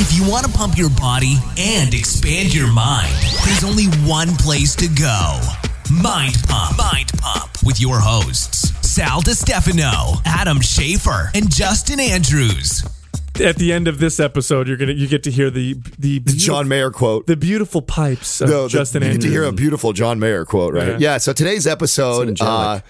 If you want to pump your body and expand your mind, there's only one place to go. Mind Pump. Mind Pump with your hosts, Sal DiStefano, Adam Schafer, and Justin Andrews. At the end of this episode, you're gonna you get to hear the the The John Mayer quote. the beautiful pipes of No, the- Justin you get to hear a beautiful John Mayer quote, right? Yeah. Yeah. so today's episode, It's uh, angelic.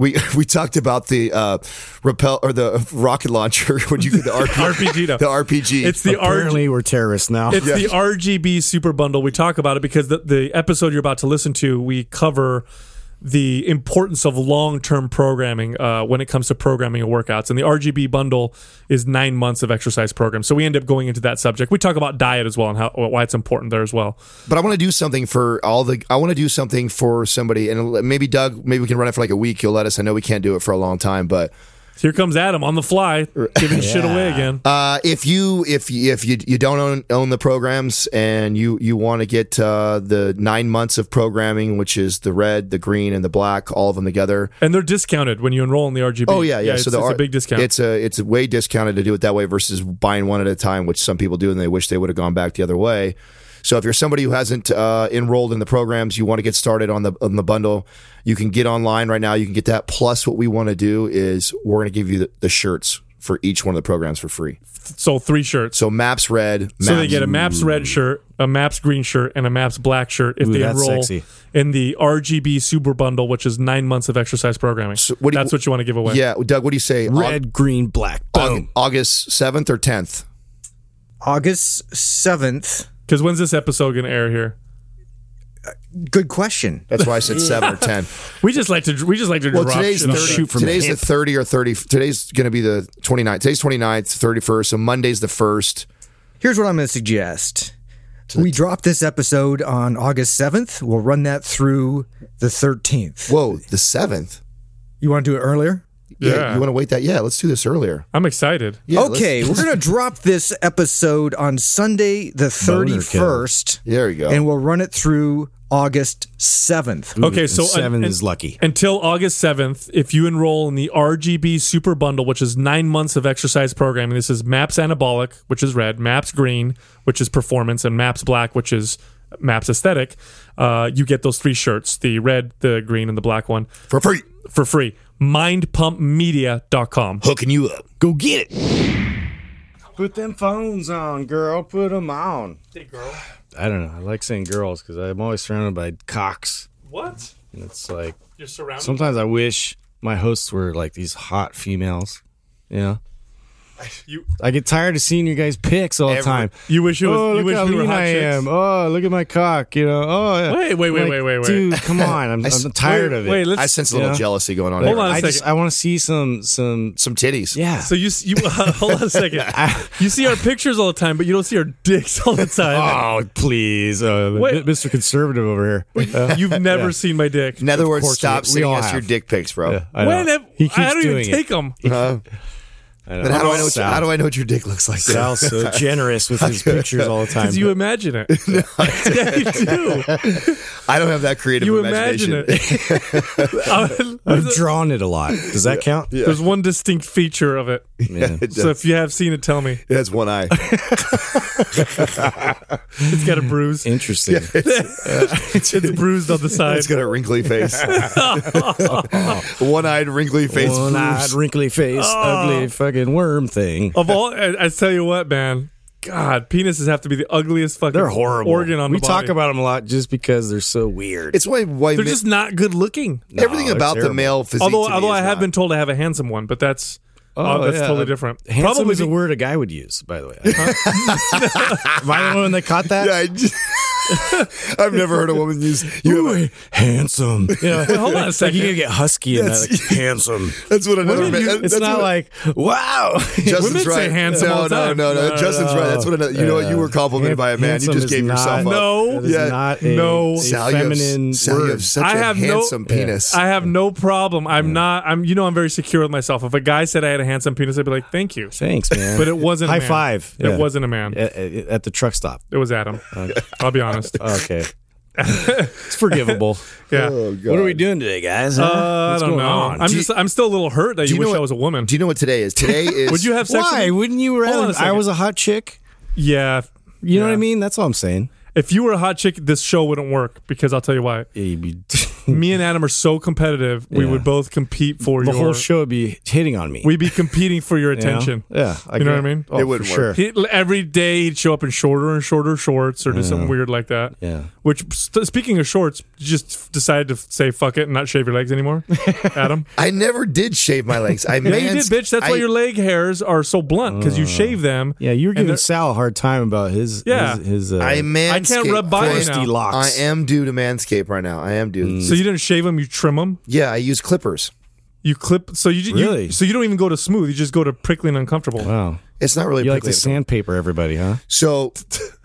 We we talked about the uh, repel or the rocket launcher. when you get the RPG? RPG, no. The RPG. It's the R- Apparently, we're terrorists now. It's the RGB Super Bundle. We talk about it because the, the episode you're about to listen to, we cover the importance of long term programming uh, when it comes to programming and workouts. And the RGB bundle is nine months of exercise program. So we end up going into that subject. We talk about diet as well and how why it's important there as well. but I want to do something for all the. I want to do something for somebody, and maybe Doug. Maybe we can run it for like a week. You'll let us. I know we can't do it for a long time, but Here comes Adam on the fly, giving shit away again. Uh, if you if you, if you you don't own, own the programs and you you want to get uh, the nine months of programming, which is the red, the green, and the black, all of them together. And they're discounted when you enroll in the RGB. Oh yeah, yeah. it's, so the it's R- a big discount. It's a it's a way discounted to do it that way versus buying one at a time, which some people do, and they wish they would have gone back the other way. So if you're somebody who hasn't uh, enrolled in the programs, you want to get started on the on the bundle, you can get online right now. You can get that. Plus, what we want to do is we're going to give you the, the shirts for each one of the programs for free. so three shirts. So Maps Red, Maps, So they get a Maps red shirt, a Maps green shirt, and a Maps black shirt if Ooh, they enroll sexy. in the RGB Super Bundle, which is nine months of exercise programming. what do you- That's what you want to give away. Yeah, Doug, what do you say? Red, green, black. Boom. August seventh or tenth? August 7th. Because when's this episode going to air here? Good question. That's why I said seven or ten. We just like to we just like to Well, drop today's shit on 30, there. shoot from today's the the thirty or thirty. Today's going to be the 29th. Today's 29th, thirty first. So Monday's the first. Here's what I'm going to suggest. We drop this episode on August 7th. We'll run that through the 13th. Whoa, the seventh. You want to do it earlier? Yeah. you want to wait that? Yeah, let's do this earlier. I'm excited. Yeah, let's- okay, we're going to drop this episode on Sunday the 31st. There you go. And we'll run it through August 7th. Okay, so seven un- is lucky. Until August 7th, if you enroll in the RGB Super Bundle, which is nine months of exercise programming, this is MAPS Anabolic, which is red, MAPS Green, which is performance, and MAPS Black, which is MAPS Aesthetic, uh, you get those three shirts the red, the green, and the black one for free, for free. MindPumpMedia.com. hooking you up. Go get it. Put them phones on, girl. Put them on. Hey, girl. I don't know. I like saying girls because I'm always surrounded by cocks. What? And it's like You're surrounded. sometimes I wish my hosts were like these hot females. You know, you, I get tired of seeing you guys pics all the Every- time. you wish it was. oh, you look wish how we were lean hot I chicks. am. Oh, look at my cock. You know. Oh, yeah. Wait, wait, wait, I'm wait, wait, wait. Dude, come on. I'm, s- I'm tired wait, of it. Wait, let's. I sense a little Yeah. jealousy going on. Hold here. on a I just second. I want to see some some Some titties. yeah. So you you hold on a second. You see our pictures all the time, but you don't see our dicks all the time. Oh, please, uh, Wait. Mr. Conservative over here. Uh, You've never seen my dick. In other words, course stop we- we sending all us your dick pics, bro. I know. When have, he keeps I don't even doing it. take them. Uh, I know. how do I know? What, Sal. how do I know what your dick looks like? Sal's so generous with his pictures all the time. Because you imagine it. yeah, you do. I don't have that creative You imagine imagination. it. Uh, I've drawn it a lot. Does that count? Yeah. There's one distinct feature of it. Yeah. It So if you have seen it, tell me. It has one eye. It's got a bruise. Interesting. It's bruised on the side. It's got a wrinkly face. One-eyed, wrinkly face. One-eyed, Bruce. wrinkly face, oh. ugly fucking worm thing. Of all, I, I tell you what, man. God, penises have to be the ugliest fucking They're horrible. organ on we the talk about them a lot just because they're so weird. It's why why They're ma- just not good looking. everything they're about the terrible. male physique. Although, to me although is I have not. been told I have a handsome one, but that's oh, uh, that's yeah. totally different. Handsome Probably is a be- word a guy would use, by the way. Am I the one that caught that? Yeah, I just- I've never heard a woman use you. Have a, Ooh, handsome. Yeah, hold on a second. you gotta get husky in that. That's- Like, handsome. that's what another Women man. use- It's not what- like wow. Justin's women say right. handsome No, all no, time. no, no, No, Justin's no. right. That's what another. You know what? You were complimented by a man. You just is gave yourself not- up. No. Yeah. not a, No. a Sal, feminine Sal, you have such I a have no- handsome penis. I have no problem. I'm not. I'm. You know, I'm very secure with myself. If a guy said I had a handsome penis, I'd be like, "Thank you," Thanks, man. but it wasn't. High five. It wasn't a man. at, at- at the truck stop. It was Adam. I'll be honest. Okay. it's forgivable. Yeah. Oh, What are we doing today, guys? Uh, huh? I don't going know. on? I'm Do you- just. I'm still a little hurt that you, you know wish I was a woman. Do you know what today is? Today is. Would you have sex? with Why me? wouldn't you Hold on a rather? I was a hot chick. yeah. You know what I mean? That's all I'm saying. If you were a hot chick, this show wouldn't work because I'll tell you why. Yeah, you'd be- Me and Adam are so competitive. We Yeah. would both compete for the your. whole show would be hitting on me. We'd be competing for your you know? attention. Yeah, I You know what I mean? Oh, It wouldn't for work. Sure. He, every day he'd show up in shorter and shorter shorts or do something weird like that. Yeah. Which, st- speaking of shorts, you just decided to say fuck it and not shave your legs anymore, Adam. I never did shave my legs. I Yeah, you did, bitch. That's why your leg hairs are so blunt because you shave them. Yeah, you were And giving they're- Sal a hard time about his Yeah. his, his uh, I manscape. I can't rub by you Chris. now. locks. I am due to manscape right now. I am due. Mm. So you didn't shave them, you trim them. yeah, I use clippers. You clip. So you, you Really? so you don't even go to smooth. You just go to prickly and uncomfortable. Wow. It's not really You like prickly. to sandpaper everybody, huh? So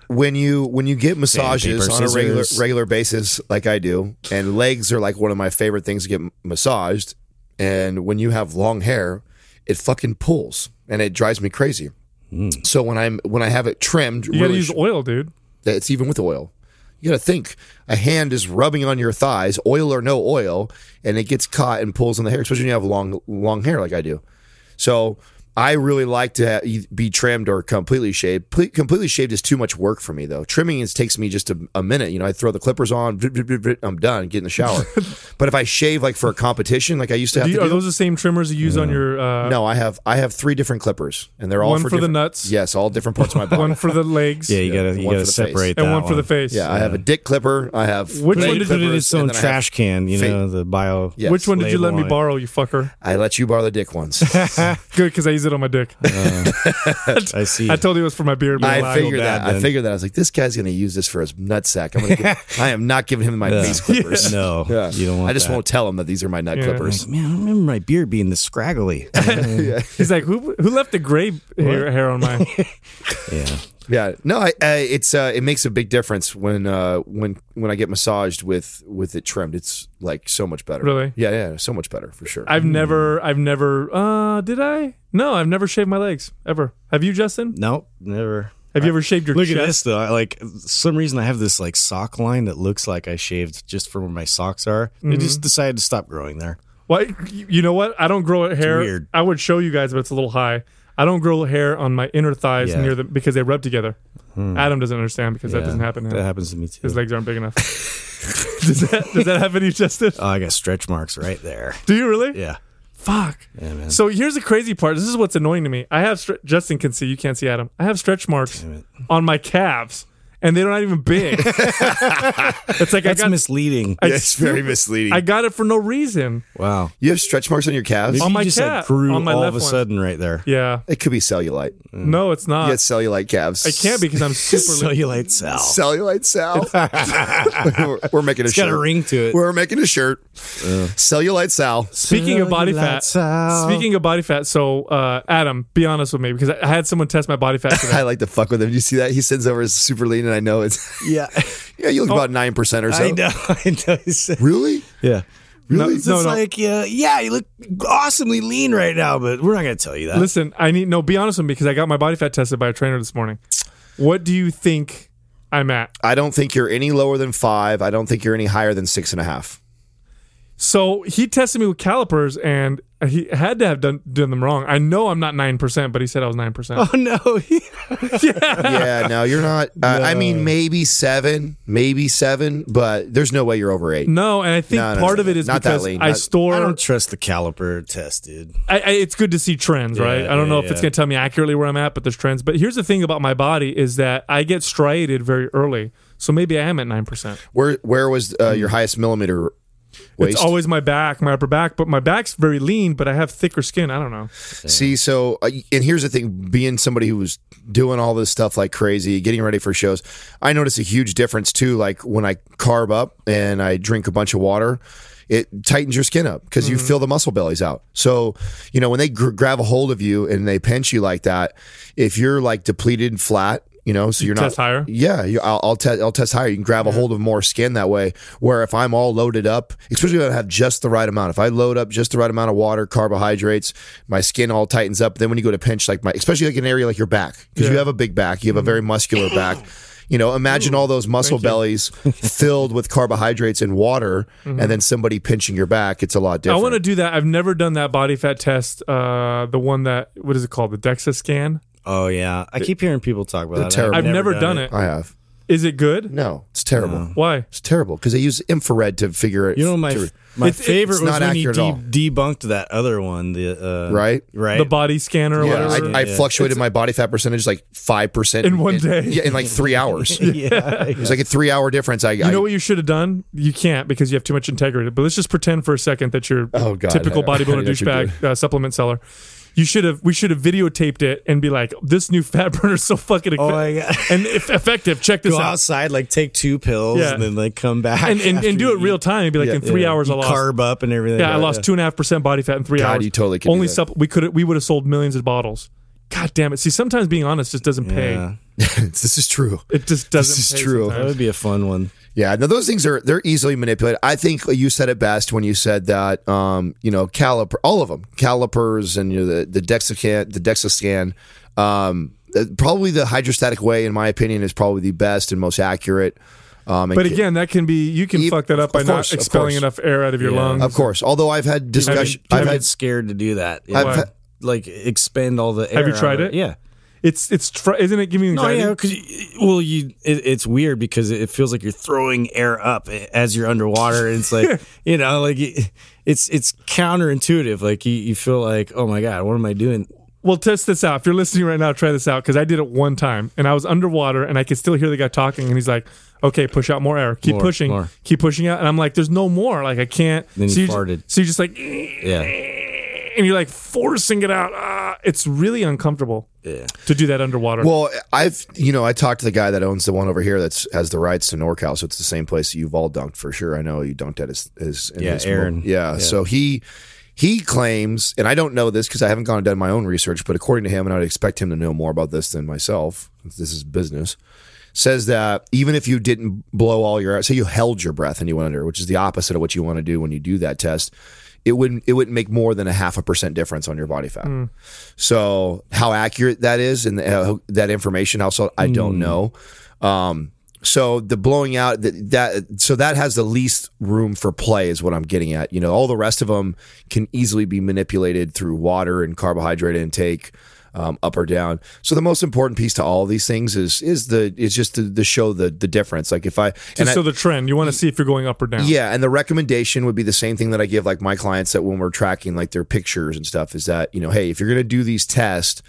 when you when you get massages Sandpaper, on a regular regular basis, like I do, and legs are like one of my favorite things to get massaged. And when you have long hair, it fucking pulls and it drives me crazy. Mm. So when I'm when I have it trimmed, You got to use sh- oil, dude. It's even with oil. You got to think a hand is rubbing on your thighs, oil or no oil, and it gets caught and pulls on the hair, especially when you have long long hair like I do. So I really like to ha- be trimmed or completely shaved. Ple- completely shaved is too much work for me though. Trimming is takes me just a, a minute. You know, I throw the clippers on, I'm done, get in the shower. but if I shave like for a competition, like I used to have Do you, to are do, those the same trimmers you use on your? Uh, no, I have I have three different clippers, and they're all One for, for the nuts. Yes, all different parts of my body. One for the legs. Yeah, you gotta you one gotta for face. separate and that one for the face. yeah, I have a dick clipper. I have Which one did you Put it clippers, its own and then I have- trash can, you fa- know, the bio. Yes. Which one did you let me it. borrow, you fucker? I let you borrow the dick ones. Good, because I use it on my dick. Uh, I see. I told you it was for my beard. but I figured bad that. I figured that. I was like, this guy's going to use this for his nutsack. I'm gonna give, I am not giving him my face clippers. No, Yeah. you don't want I just that. won't tell him that these are my nut Yeah. clippers. Man, I remember my beard being this scraggly. He's like, who who left the gray hair, hair on my? yeah. Yeah, no, I, I, it's uh, it makes a big difference when uh, when when I get massaged with with it trimmed. It's like so much better. Really? Yeah, yeah, so much better for sure. I've never, I've never. Uh, did I? No, I've never shaved my legs ever. Have you, Justin? Nope, never. Have you ever shaved your Look chest? at this though. I, like some reason I have this like sock line that looks like I shaved just for where my socks are. Mm-hmm. They just decided to stop growing there. Why? You know what? I don't grow hair. weird. I would show you guys, but it's a little high. I don't grow hair on my inner thighs Yeah. near them because they rub together. Hmm. Adam doesn't understand because that Yeah, doesn't happen to That him. happens to me too. His legs aren't big enough. does that does that happen to you, Justin? Oh, I got stretch marks right there. Do you really? Yeah. Fuck. Yeah, man. So here's the crazy part. This is what's annoying to me. I have stre- Justin can see. You can't see Adam. I have stretch marks Damn it. on my calves, and they're not even big. it's like That's I got. misleading. I, it's very misleading. I got it for no reason. wow. you have stretch marks on your calves. Maybe On you my just calf, like grew on my all left of a one. sudden right there. Yeah. it could be cellulite. No, it's not. You get cellulite calves. I can't because I'm super. lean. Cellulite Sal. Cellulite Sal. we're, we're making a It's got shirt. a ring to it. We're making a shirt. Cellulite Sal. Speaking of body fat. Sal. Speaking of body fat, so uh, Adam, be honest with me because I I had someone test my body fat I like to fuck with him. You see that? He sends over his super lean, and I know it's Yeah. yeah. You look about oh, nine percent or so. I know. I know. Really? Yeah. Really? It's No, no. like, yeah, yeah, you look awesomely lean right now, but we're not going to tell you that. Listen, I need no. Be honest with me because I got my body fat tested by a trainer this morning. What do you think I'm at? I don't think you're any lower than five. I don't think you're any higher than six and a half. So he tested me with calipers, and he had to have done done them wrong. I know I'm not nine percent, but he said I was nine percent. oh, no. yeah, yeah, no, you're not. Uh, I mean, maybe seven, maybe seven, but there's no way you're over eight. No, and I think No, no, part no, of it is not that because lean. I Not- store. I don't trust the caliper tested. I, I, it's good to see trends, right? Yeah, I don't know yeah, if it's going to tell me accurately where I'm at, but there's trends. But here's the thing about my body is that I get striated very early, so maybe I am at nine percent. Where where was uh, your highest millimeter waist? It's always my back, my upper back, but my back's very lean, but I have thicker skin. I don't know. See, so uh, and here's the thing: being somebody who was doing all this stuff like crazy, getting ready for shows, I notice a huge difference too. Like when I carb up and I drink a bunch of water. It tightens your skin up because you feel the muscle bellies out. So, you know, when they gr- grab a hold of you and they pinch you like that, if you're like depleted and flat, you know, so you're not test not higher? Yeah, you, I'll, I'll, te- I'll test higher. You can grab a hold of more skin that way. Where if I'm all loaded up, especially if I have just the right amount, if I load up just the right amount of water, carbohydrates, my skin all tightens up. Then when you go to pinch, like my, especially like an area like your back, because you have a big back, you have a very muscular back. You know, imagine all those muscle bellies filled with carbohydrates and water, and then somebody pinching your back. It's a lot different I want to do that. I've never done that body fat test. Uh, the one that what is it called? The DEXA scan. Oh yeah, I keep hearing people talk about They're that. terrible. I've never done it. I have. Is it good? No, it's terrible. Why? It's terrible because they use infrared to figure it. You know, my to- my It's- it's favorite was not when you accurate at all. de- debunked that other one. The uh, Right? right, The body scanner or yeah, whatever. I, I Yeah. fluctuated my body fat percentage like five percent In one day. Yeah, in like three hours. yeah, was like a three hour difference. I, got. You know what you should have done? You can't because you have too much integrity. But let's just pretend for a second that you're Oh, God. typical I- I bodybuilder know what you're douchebag uh, supplement seller. You should have. We should have videotaped it and be like, "This new fat burner is so fucking Oh my God. and if effective. Check this go out." outside, like take two pills, Yeah. and then like come back And, and, and do it real eat. time and be like, in three Yeah. hours, I You lost. carb up and everything. Yeah, I lost two and a half percent body fat in three God, hours. you totally could do Only supp- we could we would have sold millions of bottles. God damn it! See, sometimes being honest just doesn't pay. This is true. It just doesn't. This is pay true. that would be a fun one. Yeah, no, those things are they're easily manipulated. I think you said it best when you said that. Um, you know, caliper, all of them, calipers, and you know, the the Dexascan, the Dexascan. Um, uh, probably the hydrostatic way, in my opinion, is probably the best and most accurate. Um, But again, that can be you can Ev- fuck that up by of not expelling enough air out of your Yeah. lungs. of course, although I've had discussion, I've I've been had scared to do that. I've like expend all the air. Have you out tried of it? Yeah. It's it's fr- isn't it giving you No, anxiety? yeah, because well, you it, it's weird because it feels like you're throwing air up as you're underwater, and it's like you know, like it- it's it's counterintuitive. Like you, you feel like, oh my god, what am I doing? Well, test this out. If you're listening right now, try this out because I did it one time and I was underwater and I could still hear the guy talking and he's like, "Okay, push out more air. Keep More, pushing. more. Keep pushing out." And I'm like, "There's no more. Like I can't." Then so you you farted. So you're just like, Yeah, and you're like forcing it out. Ah, it's really uncomfortable yeah. to do that underwater. Well, I've you know I talked to the guy that owns the one over here that's has the rights to NorCal, so it's the same place that you've all dunked for sure. I know you dunked at his, his in Yeah, his Aaron. Yeah, Yeah. so he he claims, and I don't know this because I haven't gone and done my own research, but according to him, and I'd expect him to know more about this than myself. This is business. Says that even if you didn't blow all your, out, say you held your breath and you went under, which is the opposite of what you want to do when you do that test, it wouldn't it wouldn't make more than a half a percent difference on your body fat. So how accurate that is and uh, that information also I don't know. Um, so the blowing out that, that so that has the least room for play is what I'm getting at. You know, all the rest of them can easily be manipulated through water and carbohydrate intake. Um, up or down. So the most important piece to all these things is is the is just to, to show the the difference. Like if I and I- so the trend, you want to see if you're going up or down. yeah, and the recommendation would be the same thing that I give like my clients that when we're tracking like their pictures and stuff is that, you know, hey, if you're going to do these tests,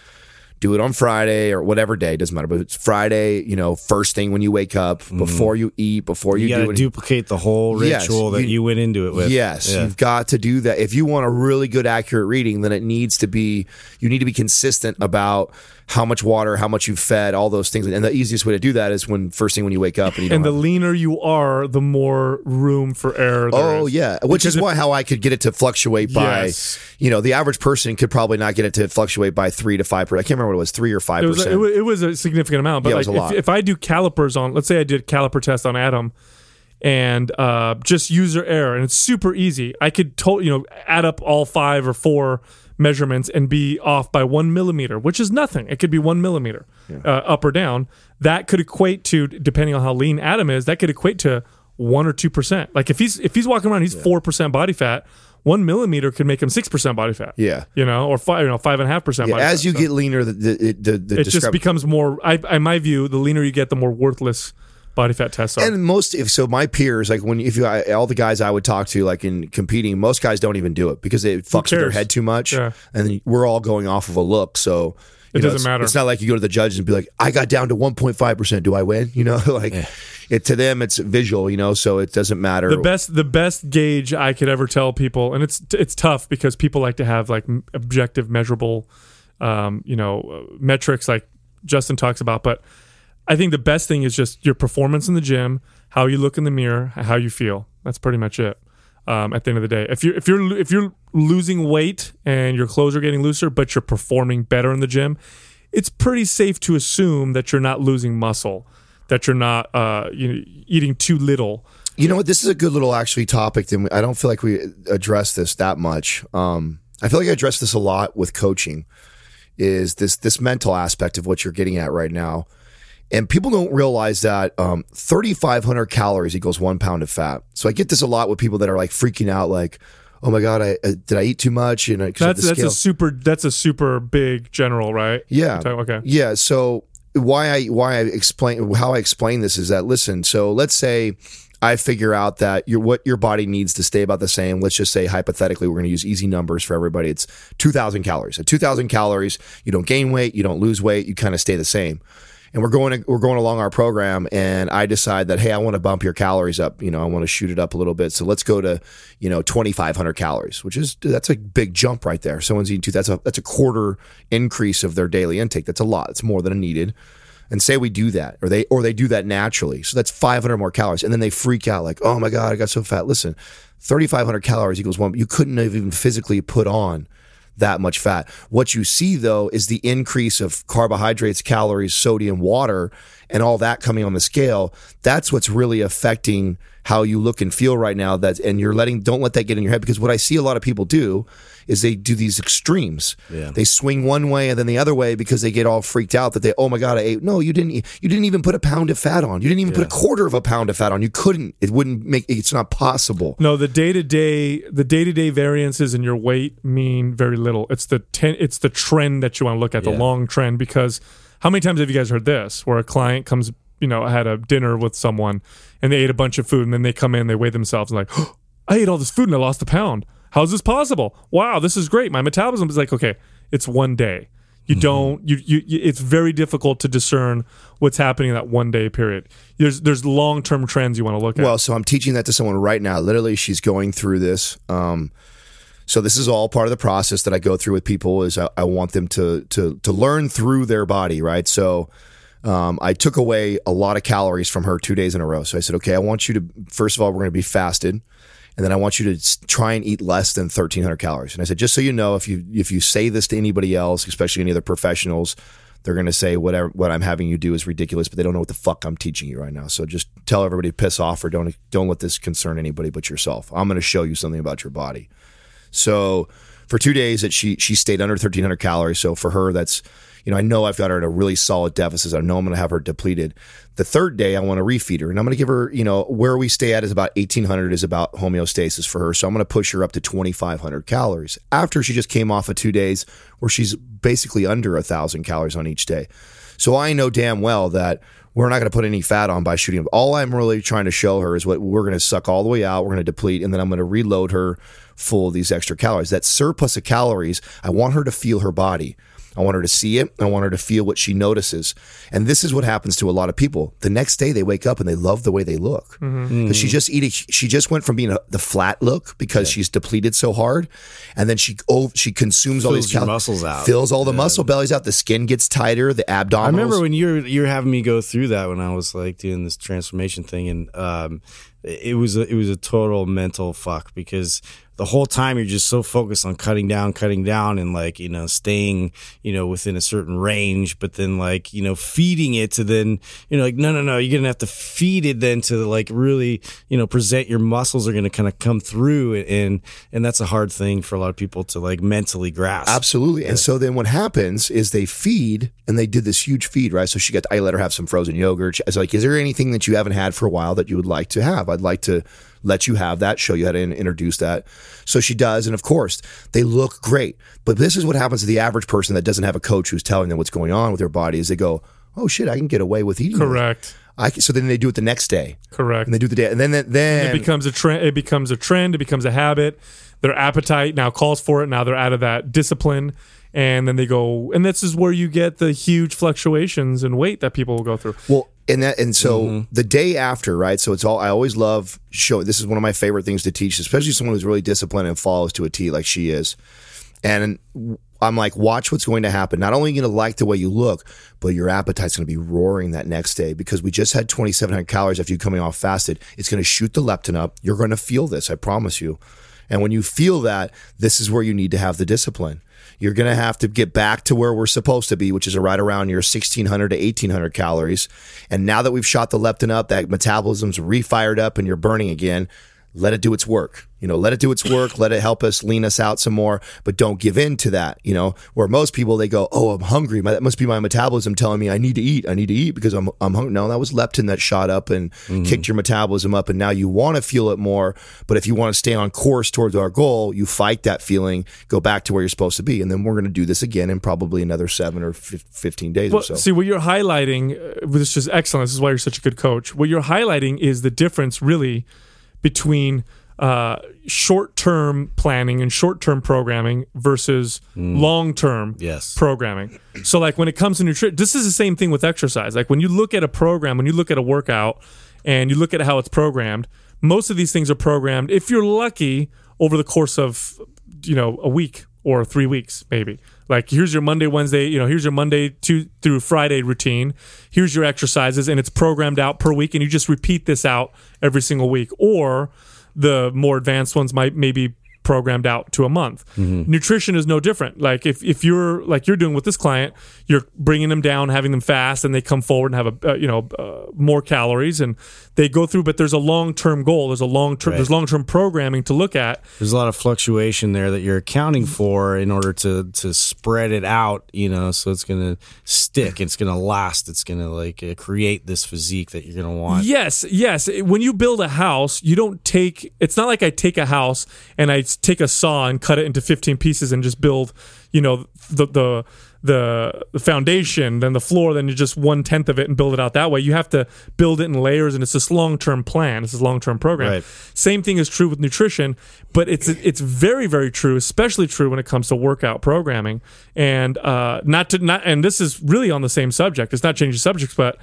do it on Friday or whatever day, doesn't matter, but it's Friday, you know, first thing when you wake up, mm-hmm. before you eat, before you, You got do duplicate the whole Yes, ritual that you- you, went into it with. Yes, Yeah. you've got to do that. If you want a really good, accurate reading, then it needs to be you need to be consistent about how much water, how much you've fed, all those things. And the easiest way to do that is when first thing when you wake up and you And the leaner you are, the more room for error. there Oh is. yeah, which Because is why how I could get it to fluctuate by, Yes. you know, the average person could probably not get it to fluctuate by three to five percent. I can't remember what it was, three or five percent. it, was, it was a significant amount, but Yeah, it like was a lot. if, if I do calipers on, let's say I did a caliper test on Adam, and uh, just user error, and it's super easy. I could to, you know add up all five or four measurements and be off by one millimeter, which is nothing. It could be one millimeter uh, up or down. That could equate to, depending on how lean Adam is, that could equate to one or two percent. Like if he's if he's walking around, he's four percent body fat. One millimeter could make him six percent body fat. Yeah. you know, or five, you know, five and a half percent. Yeah, as fat. you So- get leaner, the the the, the it just becomes more. I, in my view, the leaner you get, the more worthless body fat tests are. And most, if so, my peers, like when if you I, all the guys I would talk to, like in competing, most guys don't even do it because it fucks with their head too much, Yeah. and then we're all going off of a look. So It know, doesn't it's- matter. It's not like you go to the judge and be like, "I got down to one point five percent. Do I win?" You know, like it to them, it's visual. You know, so it doesn't matter. the best, the best gauge I could ever tell people, and it's it's tough because people like to have like objective, measurable, um, you know, uh, metrics like Justin talks about. But I think the best thing is just your performance in the gym, how you look in the mirror, how you feel. That's pretty much it. Um, at the end of the day, if you're if you're if you're losing weight and your clothes are getting looser, but you're performing better in the gym, it's pretty safe to assume that you're not losing muscle, that you're not uh, you know, eating too little. You know what? This is a good little actually topic. And I don't feel like we address this that much. Um, I feel like I address this a lot with coaching. Is this this mental aspect of what you're getting at right now? And people don't realize that um, 3,500 calories equals one pound of fat. So I get this a lot with people that are like freaking out, like, oh my god, I uh, did I eat too much? And of That's that's scale. a super that's a super big general, right? Yeah. Okay. Yeah. So why I why I explain how I explain this is that listen. So let's say I figure out that your what your body needs to stay about the same. Let's just say hypothetically, we're going to use easy numbers for everybody. It's two thousand calories. At two thousand calories, you don't gain weight, you don't lose weight, you kind of stay the same. And we're going we're going along our program, and I decide that hey, I want to bump your calories up. You know, I want to shoot it up a little bit. So let's go to you know twenty five hundred calories, which is that's a big jump right there. Someone's eating two. That's a that's a quarter increase of their daily intake. That's a lot. It's more than needed and say we do that or they or they do that naturally so that's 500 more calories and then they freak out like oh my god i got so fat listen 3500 calories equals one you couldn't have even physically put on that much fat. What you see though is the increase of carbohydrates calories sodium water and all that coming on the scale. That's what's really affecting how you look and feel right now. That and you're letting don't let that get in your head because what i see a lot of people do is they do these extremes Yeah. they swing one way and then the other way because they get all freaked out that they oh my god I ate no you didn't you didn't even put a pound of fat on you didn't even put a quarter of a pound of fat on you couldn't it wouldn't make it's not possible No, the day to day the day to day variances in your weight mean very little. It's the ten, it's the trend that you want to look at, the long trend. Because how many times have you guys heard this, where a client comes, you know, had a dinner with someone and they ate a bunch of food, and then they come in, they weigh themselves, and like, oh, I ate all this food and I lost a pound. How's this possible? Wow, this is great. My metabolism is like, okay, it's one day. You don't. You, you. You. It's very difficult to discern what's happening in that one day period. There's there's long term trends you want to look at. well so i'm teaching that to someone right now literally she's going through this um so this is all part of the process that I go through with people is I, I want them to to to learn through their body, right? So um, I took away a lot of calories from her two days in a row. So I said, okay, I want you to first of all, we're going to be fasted, and then I want you to try and eat less than thirteen hundred calories. And I said, just so you know, if you if you say this to anybody else, especially any other professionals, they're going to say whatever what I'm having you do is ridiculous, but they don't know what the fuck I'm teaching you right now. So just tell everybody to piss off or don't don't let this concern anybody but yourself. I'm going to show you something about your body. So for two days that she she stayed under 1300 calories. So for her, that's you know I know I've got her at a really solid deficit. I know I'm going to have her depleted. The third day I want to refeed her, and I'm going to give her you know where we stay at is about 1800 is about homeostasis for her. So I'm going to push her up to 2500 calories after she just came off of two days where she's basically under a thousand calories on each day. So I know damn well that we're not going to put any fat on by shooting. All I'm really trying to show her is what we're going to suck all the way out. We're going to deplete, and then I'm going to reload her full of these extra calories. That surplus of calories, I want her to feel her body. I want her to see it. I want her to feel what she notices. And this is what happens to a lot of people. The next day they wake up and they love the way they look. Because she just eating, she just went from being a, the flat look because she's depleted so hard. And then she oh, she consumes all these cal- muscles out. Fills all the muscle bellies out. The skin gets tighter. The abdominals. I remember when you were you were having me go through that when I was like doing this transformation thing, and um, it was a, it was a total mental fuck because the whole time you're just so focused on cutting down, cutting down, and like you know staying you know within a certain range, but then like you know feeding it to then you know like no no no you're gonna have to feed it then to like really you know present your muscles are gonna kind of come through and and that's a hard thing for a lot of people to like mentally grasp. Absolutely. And so then what happens is they feed and they did this huge feed, right? So she got, I let her have some frozen yogurt. I was like, is there anything that you haven't had for a while that you would like to have? I'd like to let you have that, show you how to in- introduce that. So she does. And of course, they look great. But this is what happens to the average person that doesn't have a coach who's telling them what's going on with their body is they go, oh shit, I can get away with eating. this." Correct. I can, so then they do it the next day. Correct. And they do the day. And then, then, it becomes a trend. It becomes a trend. It becomes a habit. Their appetite now calls for it. Now they're out of that discipline, and then they go. And this is where you get the huge fluctuations in weight that people will go through. Well, and that and so mm-hmm. the day after, right? So it's all I always love show. This is one of my favorite things to teach, especially someone who's really disciplined and follows to a T like she is. And I'm like, watch what's going to happen. Not only are you going to like the way you look, but your appetite's going to be roaring that next day because we just had 2,700 calories after you coming off fasted. It's going to shoot the leptin up. You're going to feel this, I promise you. And when you feel that, this is where you need to have the discipline. You're going to have to get back to where we're supposed to be, which is right around your 1600 to 1800 calories. And now that we've shot the leptin up, that metabolism's refired up and you're burning again, let it do its work. You You know, let it do its work, let it help us lean us out some more, but don't give in to that. You know, where most people they go, "Oh, I'm hungry. My, that must be my metabolism telling me I need to eat. I need to eat because I'm I'm hungry." No, that was leptin that shot up and kicked your metabolism up, and now you want to feel it more. But if you want to stay on course towards our goal, you fight that feeling, go back to where you're supposed to be, and then we're going to do this again in probably another seven or fif- fifteen days Well, or so. see what you're highlighting, uh, which is excellent. This is why you're such a good coach. What you're highlighting is the difference, really, between uh, short-term planning and short-term programming versus long-term Yes. programming. So, like when it comes to nutrition, this is the same thing with exercise. Like when you look at a program, when you look at a workout, and you look at how it's programmed, most of these things are programmed. If you're lucky, over the course of you know a week or three weeks, maybe. Like here's your Monday, Wednesday, you know, here's your Monday to through Friday routine. Here's your exercises, and it's programmed out per week, and you just repeat this out every single week. Or the more advanced ones might maybe programmed out to a month. Nutrition is no different. Like if, if you're like you're doing with this client, you're bringing them down, having them fast, and they come forward and have a uh, you know uh, more calories, and they go through. But there's a long term goal. There's a long term. There's long term programming to look at. There's a lot of fluctuation there that you're accounting for in order to to spread it out, you know, so it's going to stick, it's going to last, it's going to like uh, create this physique that you're going to want. Yes, yes. When you build a house, you don't take. It's not like I take a house and I take a saw and cut it into 15 pieces and just build, you know, the the the, the foundation, then the floor, then you just one tenth of it and build it out that way. You have to build it in layers, and it's this long term plan. It's this long term program. Right. Same thing is true with nutrition, but it's it's very very true, especially true when it comes to workout programming. And uh, not to not and this is really on the same subject. It's not changing subjects, but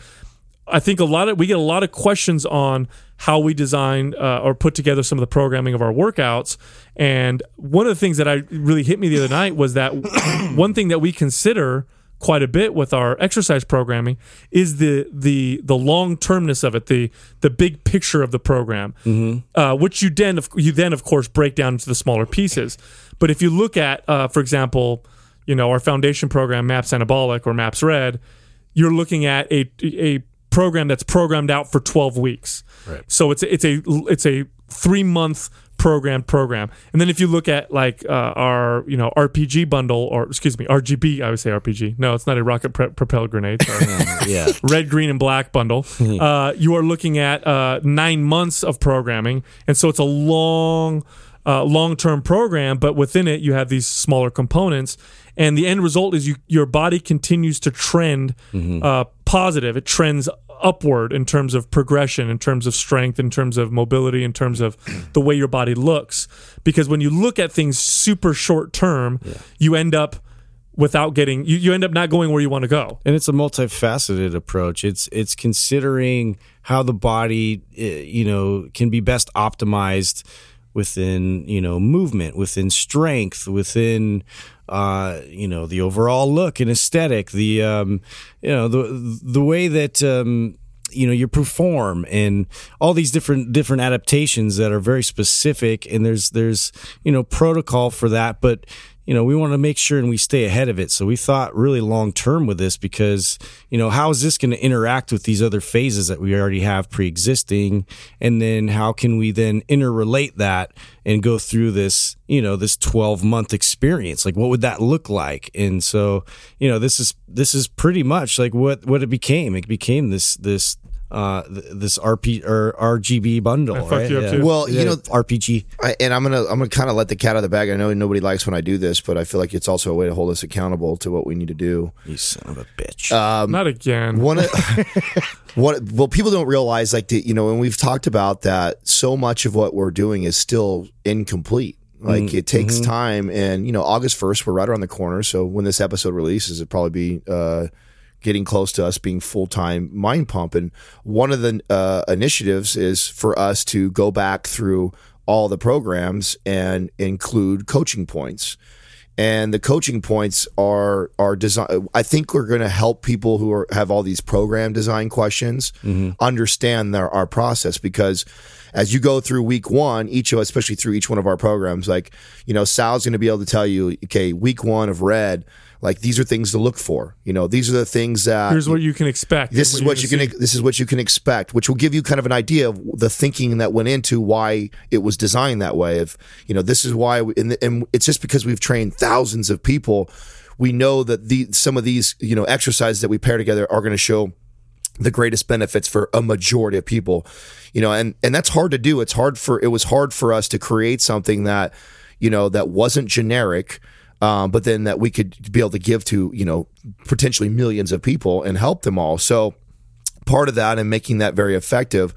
I think a lot of we get a lot of questions on how we design uh, or put together some of the programming of our workouts. And one of the things that I really hit me the other night was that one thing that we consider quite a bit with our exercise programming is the the the long termness of it, the the big picture of the program, uh, which you then of, you then of course break down into the smaller pieces. But if you look at, uh, for example, you know our foundation program, MAPS Anabolic or MAPS Red, you're looking at a a program that's programmed out for 12 weeks. Right. So it's a, it's a it's a 3 month program program. And then if you look at like uh, our, you know, RPG bundle or excuse me, RGB, I would say RPG. No, it's not a rocket pre- propelled grenade. Sorry. Yeah. red, green, and black bundle, uh, you are looking at uh, nine months of programming, and so it's a long, uh, long-term program. But within it, you have these smaller components, and the end result is you your body continues to trend uh, positive. It trends upward in terms of progression, in terms of strength, in terms of mobility, in terms of the way your body looks. Because when you look at things super short term, you end up without getting you, you end up not going where you want to go. and it's a multifaceted approach it's it's considering how the body eh, you know can be best optimized within you know movement within strength within uh you know the overall look and aesthetic the um you know the the way that um you know you perform and all these different different adaptations that are very specific and there's there's you know protocol for that. But you know we want to make sure and we stay ahead of it. So we thought really long term with this because you know how is this going to interact with these other phases that we already have pre-existing? And then how can we then interrelate that and go through this you know this 12 month experience? Like what would that look like? And so you know this is this is pretty much like what what it became. It became this this uh th- this rp or rgb bundle I fucked right you up too. Well, you Yeah, know- rpg I, and I'm gonna I'm gonna kind of let the cat out of the bag. I know nobody likes when I do this, but I feel like it's also a way to hold us accountable to what we need to do. you son of a bitch not again. One, of- what well, people don't realize like the, you know, and we've talked about that. So much of what we're doing is still incomplete. Like it takes time, and you know, August first, we're right around the corner. So when this episode releases, it'll probably be uh, getting close to us being full time mind pump. And one of the uh, initiatives is for us to go back through all the programs and include coaching points and the coaching points are are design. I think we're going to help people who are, have all these program design questions understand their our process because as you go through week one, each of us, especially through each one of our programs, like you know, Sal's going to be able to tell you, okay, week one of red. Like these are things to look for. You know, these are the things that Here's what you can expect. this is what you can this is what you can expect which will give you kind of an idea of the thinking that went into why it was designed that way of you know this is why we, and, and it's just because we've trained thousands of people we know that the some of these you know exercises that we pair together are going to show the greatest benefits for a majority of people you know and and that's hard to do. It's hard for it was hard for us to create something that you know that wasn't generic um, but then that we could be able to give to you know potentially millions of people and help them all. So part of that and making that very effective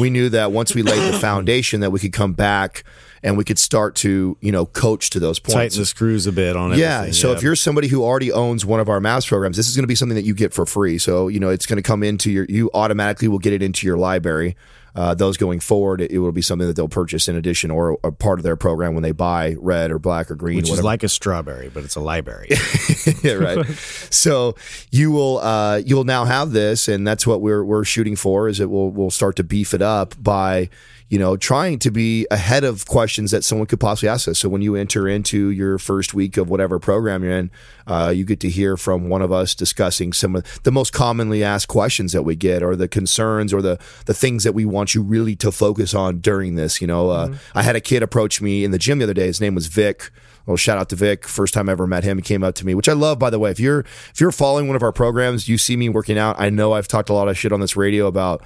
we knew that once we laid the foundation that we could come back and we could start to you know coach to those points Tighten the screws a bit on it. yeah. So if you're somebody who already owns one of our maps programs, this is going to be something that you get for free. So you know it's going to come into your. You automatically will get it into your library. Uh, those going forward, it, it will be something that they'll purchase in addition or a part of their program when they buy red or black or green, which is like a strawberry, but it's a library. yeah, right. So you will uh, you'll now have this, and that's what we're we're shooting for. Is it will we'll start to beef it up by you know trying to be ahead of questions that someone could possibly ask us. So when you enter into your first week of whatever program you're in, uh, you get to hear from one of us discussing some of the most commonly asked questions that we get, or the concerns, or the the things that we want you really to focus on during this. You know, uh, I had a kid approach me in the gym the other day. His name was Vic. Well, shout out to Vic. First time I ever met him, he came up to me, which I love, by the way. If you're if you're following one of our programs, you see me working out. I know I've talked a lot of shit on this radio about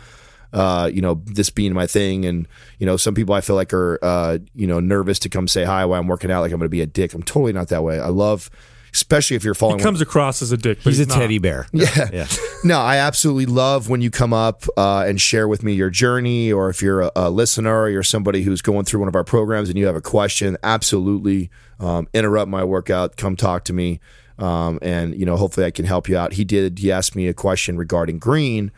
uh, you know, this being my thing, and you know, some people I feel like are uh, you know nervous to come say hi while I'm working out, like I'm going to be a dick. I'm totally not that way. I love, especially if you're following. He comes across as a dick, but He's he's, a not. teddy bear. Yeah. Yeah. No, I absolutely love when you come up uh, and share with me your journey, or if you're a, a listener or you're somebody who's going through one of our programs and you have a question, absolutely um, interrupt my workout, come talk to me, um, and you know hopefully I can help you out. He did. He asked me a question regarding green,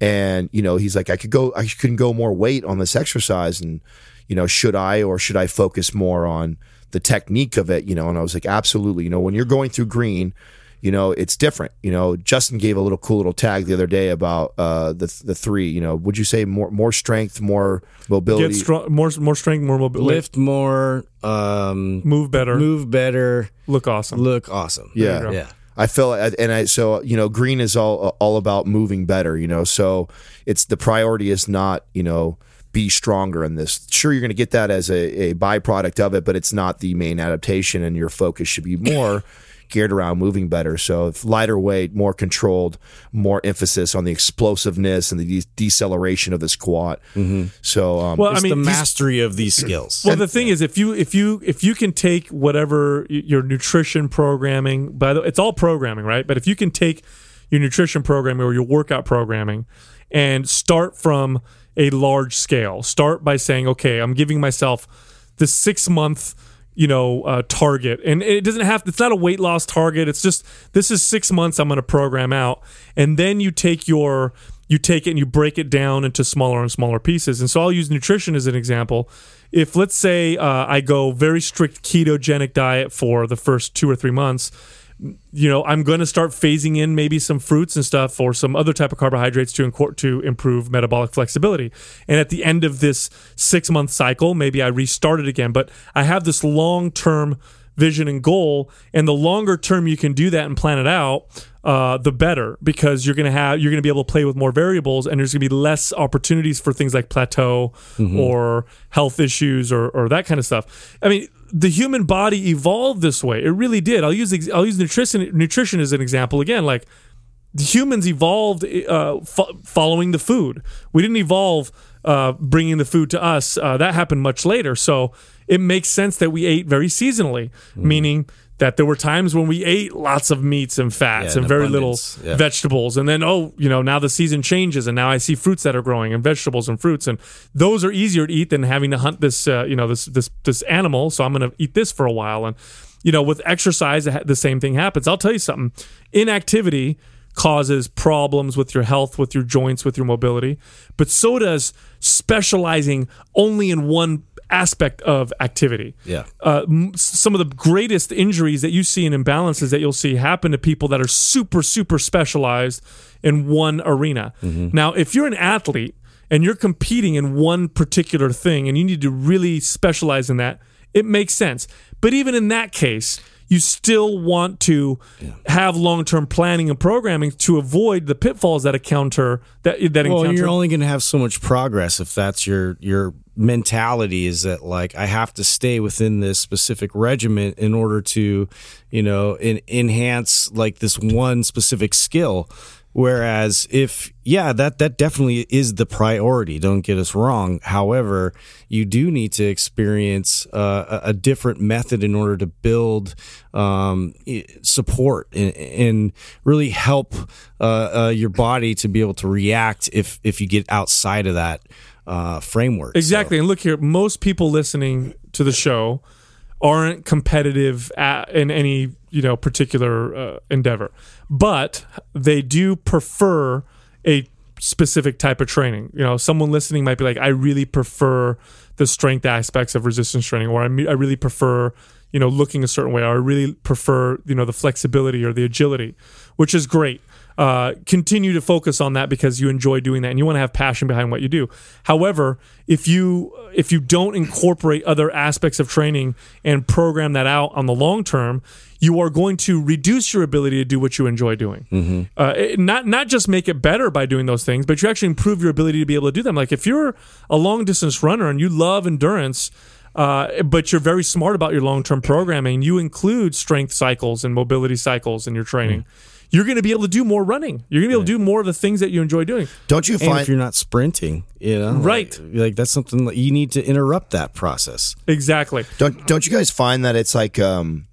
and you know he's like, I could go, I couldn't go more weight on this exercise, and you know should I or should I focus more on the technique of it? You know, and I was like, absolutely. You know, when you're going through green you know it's different you know justin gave a little cool little tag the other day about uh the the three you know would you say more more strength more mobility Get strong, more more strength, more mobility, Lift more, um, move better, move better, look awesome. look awesome. yeah. Yeah. I feel and I so you know green is all all about moving better you know so it's the priority is not you know be stronger in this. Sure you're going to get that as a, a byproduct of it but it's not the main adaptation and your focus should be more geared around moving better so lighter weight more controlled more emphasis on the explosiveness and the de- deceleration of the squat so um, well, I mean, the he's- mastery of these skills. Well, the thing is, if you if you if you can take whatever your nutrition programming, by the way, it's all programming, right? But if you can take your nutrition programming or your workout programming and start from a large scale, start by saying, okay, I'm giving myself the six month you know uh, target. And it doesn't have it's not a weight loss target. It's just this is six months i'm going to program out. And then you take your you take it and you break it down into smaller and smaller pieces. And so i'll use nutrition as an example. If let's say uh, i go very strict ketogenic diet for the first two or three months you know i'm going to start phasing in maybe some fruits and stuff or some other type of carbohydrates to incor- to improve metabolic flexibility and at the end of this 6 month cycle maybe i restart it again but i have this long term vision and goal and the longer term you can do that and plan it out uh, the better because you're gonna have you're gonna be able to play with more variables and there's gonna be less opportunities for things like plateau or health issues or, or that kind of stuff. I mean, the human body evolved this way. It really did. I'll use I'll use nutrition nutrition as an example again. Like the humans evolved uh, fo- following the food. We didn't evolve uh, bringing the food to us. Uh, that happened much later. So it makes sense that we ate very seasonally, meaning that there were times when we ate lots of meats and fats Yeah, and in very little Yeah. vegetables. And then, oh, you know, now the season changes and now I see fruits that are growing and vegetables and fruits. And those are easier to eat than having to hunt this, uh, you know, this, this, this animal. So I'm going to eat this for a while. And, you know, with exercise, the same thing happens. I'll tell you something inactivity causes problems with your health, with your joints, with your mobility, but so does specializing only in one aspect of activity. Yeah. Uh, m- some of the greatest injuries that you see in imbalances that you'll see happen to people that are super, super specialized in one arena. Now, if you're an athlete and you're competing in one particular thing and you need to really specialize in that, it makes sense. But even in that case, you still want to have long term planning and programming to avoid the pitfalls that encounter that that Well, encounter. you're only going to have so much progress if that's your your mentality is that like I have to stay within this specific regiment in order to, you know, en- enhance like this one specific skill. Whereas if yeah, that that definitely is the priority. Don't get us wrong. However, you do need to experience uh, a, different method in order to build um, support and, and really help uh, uh, your body to be able to react if if you get outside of that uh, framework. Exactly. And look here, most people listening to the show aren't competitive at, in any you know particular uh, endeavor, but they do prefer a specific type of training. You know, someone listening might be like, I really prefer the strength aspects of resistance training, or I, I really prefer you know looking a certain way, or I really prefer you know the flexibility or the agility, which is great uh, continue to focus on that because you enjoy doing that and you want to have passion behind what you do. However, if you if you don't incorporate other aspects of training and program that out on the long term, you are going to reduce your ability to do what you enjoy doing. Uh, it- not not just make it better by doing those things, but you actually improve your ability to be able to do them. Like if you're a long distance runner and you love endurance. Uh, but you're very smart about your long-term programming. You include strength cycles and mobility cycles in your training. You're going to be able to do more running. You're going to be able to do more of the things that you enjoy doing. Don't you And find if you're not sprinting, you know, Right. Like, like that's something that you need to interrupt that process. Exactly. don't don't you guys find that it's like um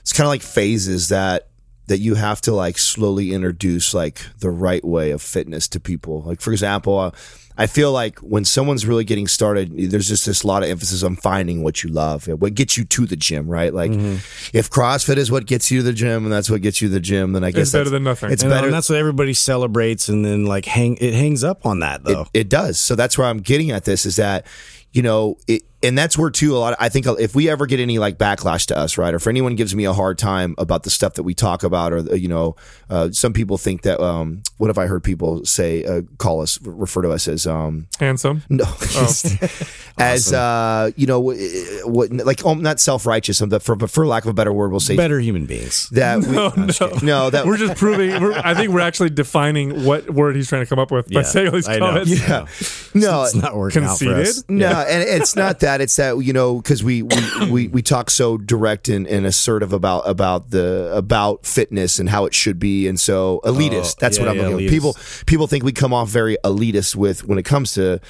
it's kind of like phases that that you have to like slowly introduce like the right way of fitness to people like for example uh, i feel like when someone's really getting started there's just this lot of emphasis on finding what you love what gets you to the gym right like mm-hmm. if crossfit is what gets you to the gym and that's what gets you to the gym then i guess It's better than nothing. it's and, uh, better and that's what everybody celebrates, and then like hang it hangs up on that though. It, it does. So that's where I'm getting at this is that, you know, it, and that's where too a lot. I think if we ever get any like backlash to us, right, or if anyone gives me a hard time about the stuff that we talk about, or you know, uh, some people think that. Um, what have I heard people say? Uh, call us, refer to us as um, Handsome. no, as uh, you know, wh- what like um, not self righteous, but for but for lack of a better word, we'll say Better human beings. that. We, No, no. no, that We're just proving. We're, I think we're actually defining what word he's trying to come up with by saying all these I know. comments. yeah, no, It's not working out for us. Conceited? No, and it's not that. It's that you know because we, we we we talk so direct and, and assertive about about the about fitness and how it should be, and so elitist. Oh, that's yeah, what I'm yeah, looking. at. People people think we come off very elitist with when it comes to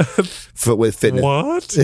fit with fitness. What?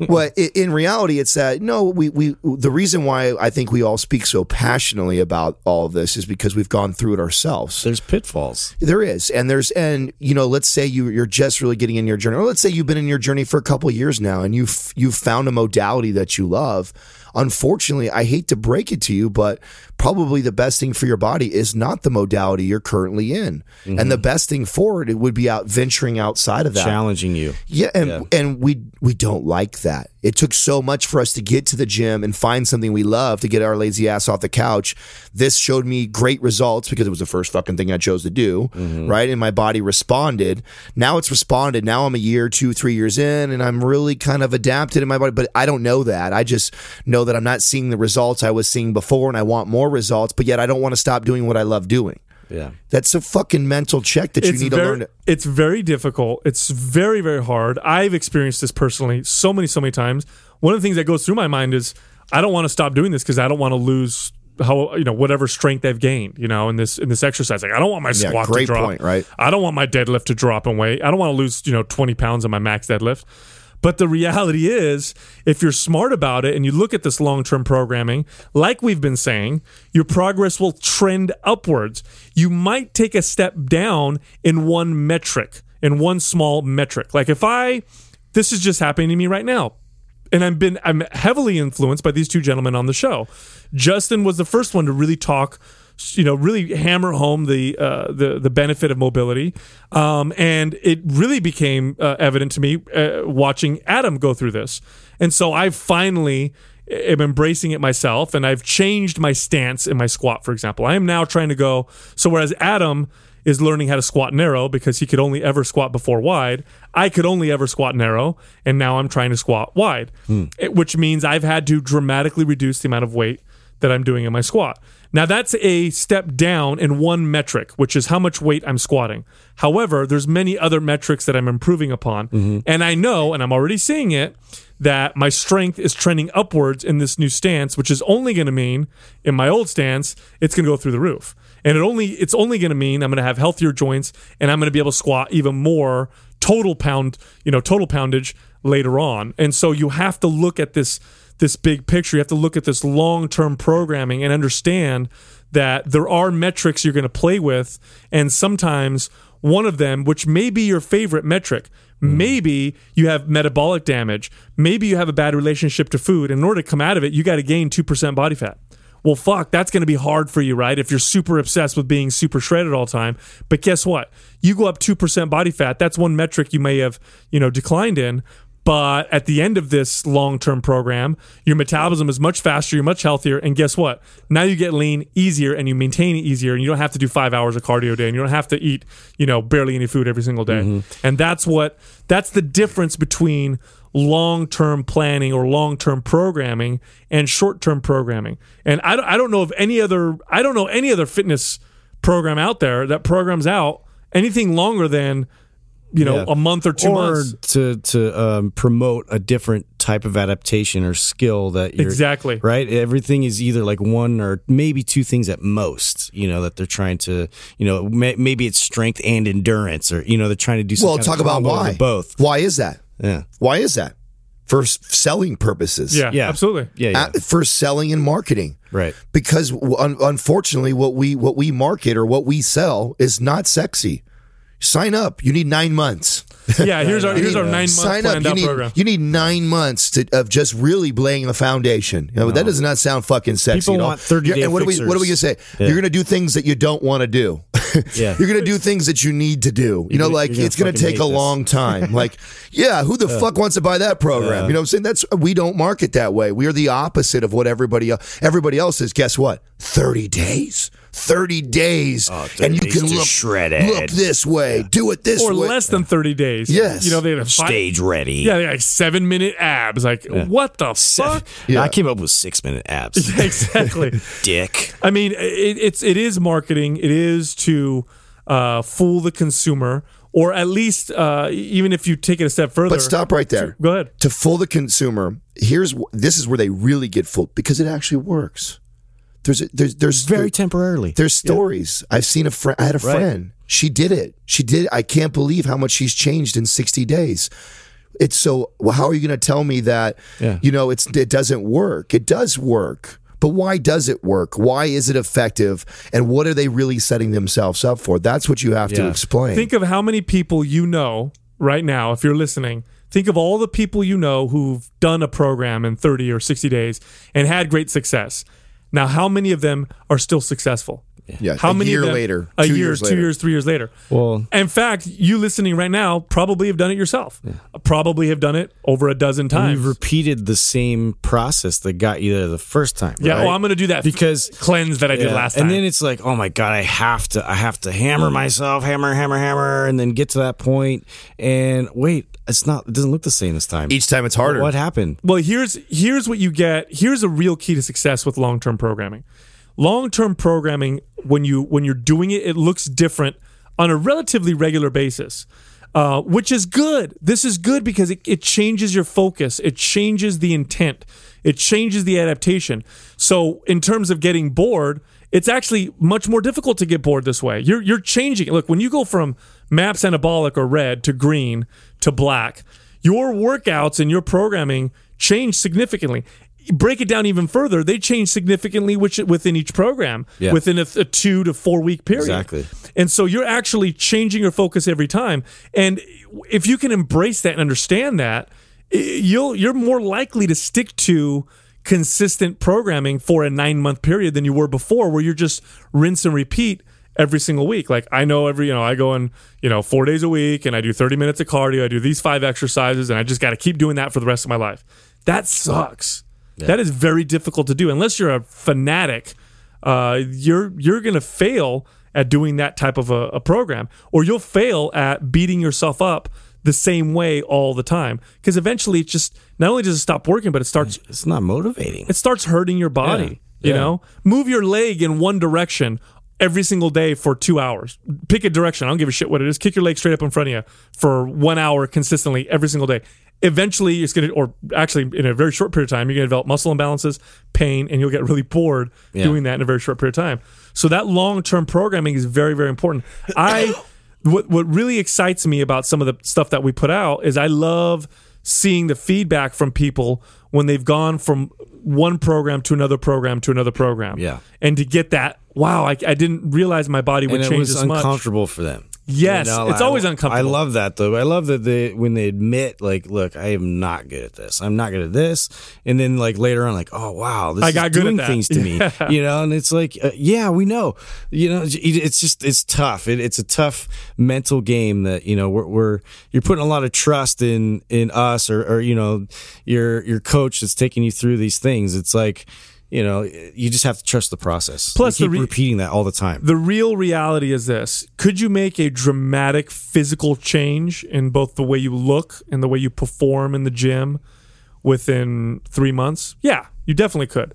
well, i- in reality, it's that no, we we the reason why I think we all speak so passionately about all of this is because we've gone through it ourselves. There's pitfalls. There is, and there's, and you know, let's say you you're just really getting in your journey, or let's say you've been in your journey for a couple of years now, and you've you've found a modality that you love. Unfortunately, I hate to break it to you, but probably the best thing for your body is not the modality you're currently in, and the mm-hmm. best thing for it, it would be out venturing outside of that. Challenging you. Yeah, and and we we don't like that. It took so much for us to get to the gym and find something we love to get our lazy ass off the couch. This showed me great results because it was the first fucking thing I chose to do, mm-hmm. right? And my body responded. Now it's responded. Now I'm a year, two, three years in, and I'm really kind of adapted in my body. But I don't know that. I just know that I'm not seeing the results I was seeing before, and I want more results. But yet I don't want to stop doing what I love doing. Yeah. That's a fucking mental check that you it's need to learn. To, It's very difficult. It's very, very hard. I've experienced this personally so many, so many times. One of the things that goes through my mind is I don't want to stop doing this because I don't want to lose how you know whatever strength I've gained. You know, in this in this exercise, like I don't want my Yeah, squat great to drop. point, right? I don't want my deadlift to drop in weight. I don't want to lose you know twenty pounds on my max deadlift. But the reality is, if you're smart about it and you look at this long term programming, like we've been saying, your progress will trend upwards. You might take a step down in one metric, in one small metric. Like if I, this is just happening to me right now. And I've been I'm heavily influenced by these two gentlemen on the show. Justin was the first one to really talk you know really hammer home the uh, the the benefit of mobility, um, and it really became uh, evident to me uh, watching Adam go through this, and so I finally am embracing it myself, and I've changed my stance in my squat. For example, I am now trying to go. So whereas Adam is learning how to squat narrow because he could only ever squat before wide. I could only ever squat narrow, and now I'm trying to squat wide, It- which means I've had to dramatically reduce the amount of weight that I'm doing in my squat. Now that's a step down in one metric, which is how much weight I'm squatting. However, there's many other metrics that I'm improving upon. Mm-hmm. And I know, and I'm already seeing it, that my strength is trending upwards in this new stance, which is only going to mean in my old stance, it's going to go through the roof. And it only it's only going to mean I'm going to have healthier joints and I'm going to be able to squat even more total pound, you know, total poundage later on. And so you have to look at this this big picture. You have to look at this long-term programming and understand that there are metrics you're going to play with and sometimes one of them which may be your favorite metric mm. maybe you have metabolic damage maybe you have a bad relationship to food in order to come out of it you got to gain 2% body fat. Well fuck that's going to be hard for you right if you're super obsessed with being super shredded all the time. But guess what? You go up 2% body fat that's one metric you may have you know declined in but at the end of this long term program, your metabolism is much faster, you're much healthier, and guess what? Now you get lean easier and you maintain it easier, and you don't have to do five hours of cardio a day, and you don't have to eat, you know, barely any food every single day. Mm-hmm. And that's what that's the difference between long term planning or long term programming and short term programming. And I, I don't know of any other I don't know any other fitness program out there that programs out anything longer than you know Yeah. a month or two or months. to to um, promote a different type of adaptation or skill that you're Exactly. right. Everything is either like one or maybe two things at most. You know that they're trying to. You know, may, maybe it's strength and endurance, or you know they're trying to do. Some Well, kind talk of about why. Both. Why is that? Yeah. Why is that? For selling purposes. Yeah, Yeah. absolutely. Yeah. Yeah. Uh, for selling and marketing. right. Because un- unfortunately, what we what we market or what we sell is not sexy. Sign up. You need nine months. Yeah, here's our here's our nine month sign up. planned You out need, program. you need nine months to, of just really laying the foundation. You know, That does not sound fucking sexy. People you know? want 30-day And what are we what are we gonna fixers. say? You're gonna do things that you don't want to do. Yeah. You're gonna do things that you need to do. You know, like you're gonna it's gonna fucking take hate a this. long time. Like, yeah, who the fuck wants to buy that program? You know what I'm saying? That's we don't market that way. We are the opposite of what everybody else everybody else is. Guess what? 30 days. 30 days. 30 and you days can to look, shred it. look this way. Do it this way. or way. less than 30 days. Yes. You know, they have five, Stage ready. Yeah, they got like seven minute abs. Like, what the fuck? Yeah. I came up with six minute abs. exactly. Dick. I mean, it, it's it is marketing. It is to uh, fool the consumer, or at least uh, even if you take it a step further. But stop right there. Go ahead. To fool the consumer, here's this is where they really get fooled because it actually works. There's there's there's Very temporarily. there's stories. I've seen a friend. I had a friend. She did it. She did. I can't believe how much she's changed in 60 days. It's so. Well, how are you going to tell me that? Yeah. You know, it's it doesn't work. It does work. But why does it work? Why is it effective? And what are they really setting themselves up for? That's what you have to explain. Think of how many people you know right now, if you're listening. Think of all the people you know who've done a program in 30 or 60 days and had great success. Now, how many of them are still successful? Yeah. How a many year them, later? A two year, years two later. years, three years later. Well- in fact, you listening right now probably have done it yourself. Probably have done it over a dozen times. You've repeated the same process that got you there the first time. yeah, right? well, I'm going to do that Because- cleanse that I did Yeah. last time. And then it's like, oh my god, I have to, I have to hammer myself, hammer, hammer, hammer, and then get to that point. And wait, it's not, it doesn't look the same this time. Each time it's harder. What happened? Well, here's here's what you get. Here's a real key to success with long-term programming. Long-term programming when you when you're doing it, it looks different on a relatively regular basis. Uh, which is good. This is good because it, it changes your focus. It changes the intent. It changes the adaptation. So in terms of getting bored, it's actually much more difficult to get bored this way. You're you're changing. Look, when you go from maps anabolic or red to green to black, your workouts and your programming change significantly. Break it down even further, they change significantly which, within each program, Yeah. within a, a two to four week period. Exactly. And so you're actually changing your focus every time. And if you can embrace that and understand that, you'll you're more likely to stick to consistent programming for a nine month period than you were before, where you're just rinse and repeat every single week. Like I know every, you know, I go in, you know, four days a week and I do 30 minutes of cardio. I do these five exercises and I just got to keep doing that for the rest of my life. That sucks. That is very difficult to do unless you're a fanatic. Uh, you're you're gonna fail at doing that type of a, a program, or you'll fail at beating yourself up the same way all the time. Because eventually, it just not only does it stop working, but it starts It's not motivating. it starts hurting your body. You Yeah. know, move your leg in one direction every single day for two hours. Pick a direction. I don't give a shit what it is. Kick your leg straight up in front of you for one hour consistently every single day. Eventually, it's going to, or actually, in a very short period of time, you're going to develop muscle imbalances, pain, and you'll get really bored Yeah. doing that in a very short period of time. So that long term programming is very, very important. I, what what really excites me about some of the stuff that we put out is I love seeing the feedback from people when they've gone from one program to another program to another program. Yeah. And to get that, wow, I, I didn't realize my body would and it change was this much. uncomfortable for them. Yes, it's always uncomfortable. I love that though. I love that they when they admit like, look, I am not good at this. I'm not good at this, and then like later on, like, oh wow, this I is got good doing things to me, you know. And it's like, uh, yeah, we know, you know, it's just it's tough. It, it's a tough mental game that you know we're, we're you're putting a lot of trust in in us or or you know your your coach that's taking you through these things. It's like. You know, you just have to trust the process. Plus the keep re- repeating that all the time. the real reality is this. Could you make a dramatic physical change in both the way you look and the way you perform in the gym within three months? Yeah you definitely could.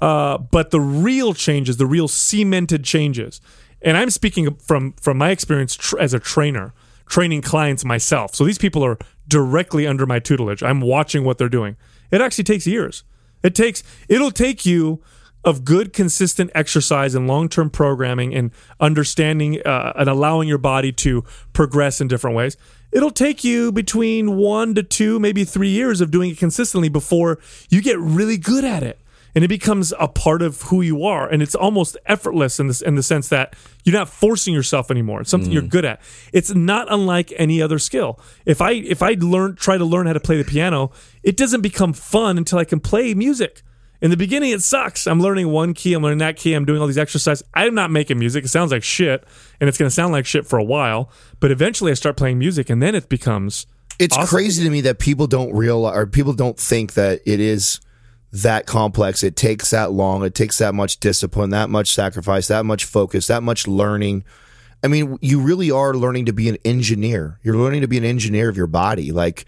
Uh, but the real changes the real cemented changes and i'm speaking from from my experience tr- as a trainer training clients myself. So these people are directly under my tutelage. I'm watching what they're doing. It actually takes years it takes it'll take you of good consistent exercise and long-term programming and understanding uh, and allowing your body to progress in different ways. It'll take you between one to two maybe three years of doing it consistently before you get really good at it and it becomes a part of who you are. And it's almost effortless in this in the sense that you're not forcing yourself anymore. It's something you're mm. good at. It's not unlike any other skill. If i if i learn try to learn how to play the piano it doesn't become fun until i can play music. In the beginning it sucks. I'm learning one key i'm learning that key i'm doing all these exercises. I'm not making music. It sounds like shit and it's going to sound like shit for a while but eventually i start playing music and then it becomes It's Awesome. crazy to me that people don't realize or people don't think that it is that complex. It takes that long. It takes that much discipline, that much sacrifice, that much focus, that much learning. I mean, you really are learning to be an engineer. You're learning to be an engineer of your body. Like,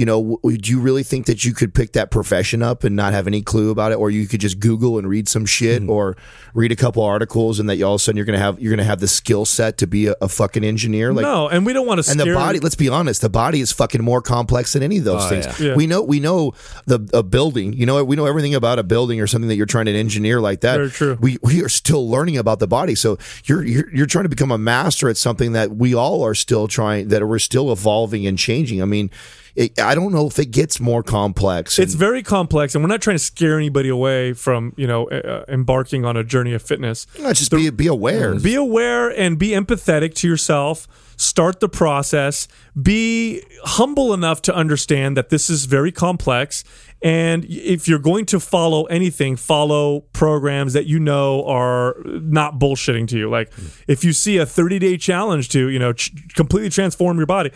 you know, w- would you really think that you could pick that profession up and not have any clue about it, or you could just Google and read some shit, Hmm. or read a couple articles, and that you all of a sudden you're gonna have you're gonna have the skill set to be a, a fucking engineer? Like, no and we don't want to and the body let's be honest the body is fucking more complex than any of those Oh, things yeah. Yeah. we know we know the a building you know we know everything about a building or something that you're trying to engineer like that Very true. we we are still learning about the body so you're you're, you're trying to become a master at something that we all are still trying that we're still evolving and changing i mean it, i don't know if it gets more complex it's very complex and we're not trying to scare anybody away from you know uh, embarking on a journey of fitness. Not just be be aware. Be aware and be empathetic to yourself. Start the process. Be humble enough to understand that this is very complex and if you're going to follow anything follow programs that you know are not bullshitting to you. Like if you see a 30 day challenge to you know ch- completely transform your body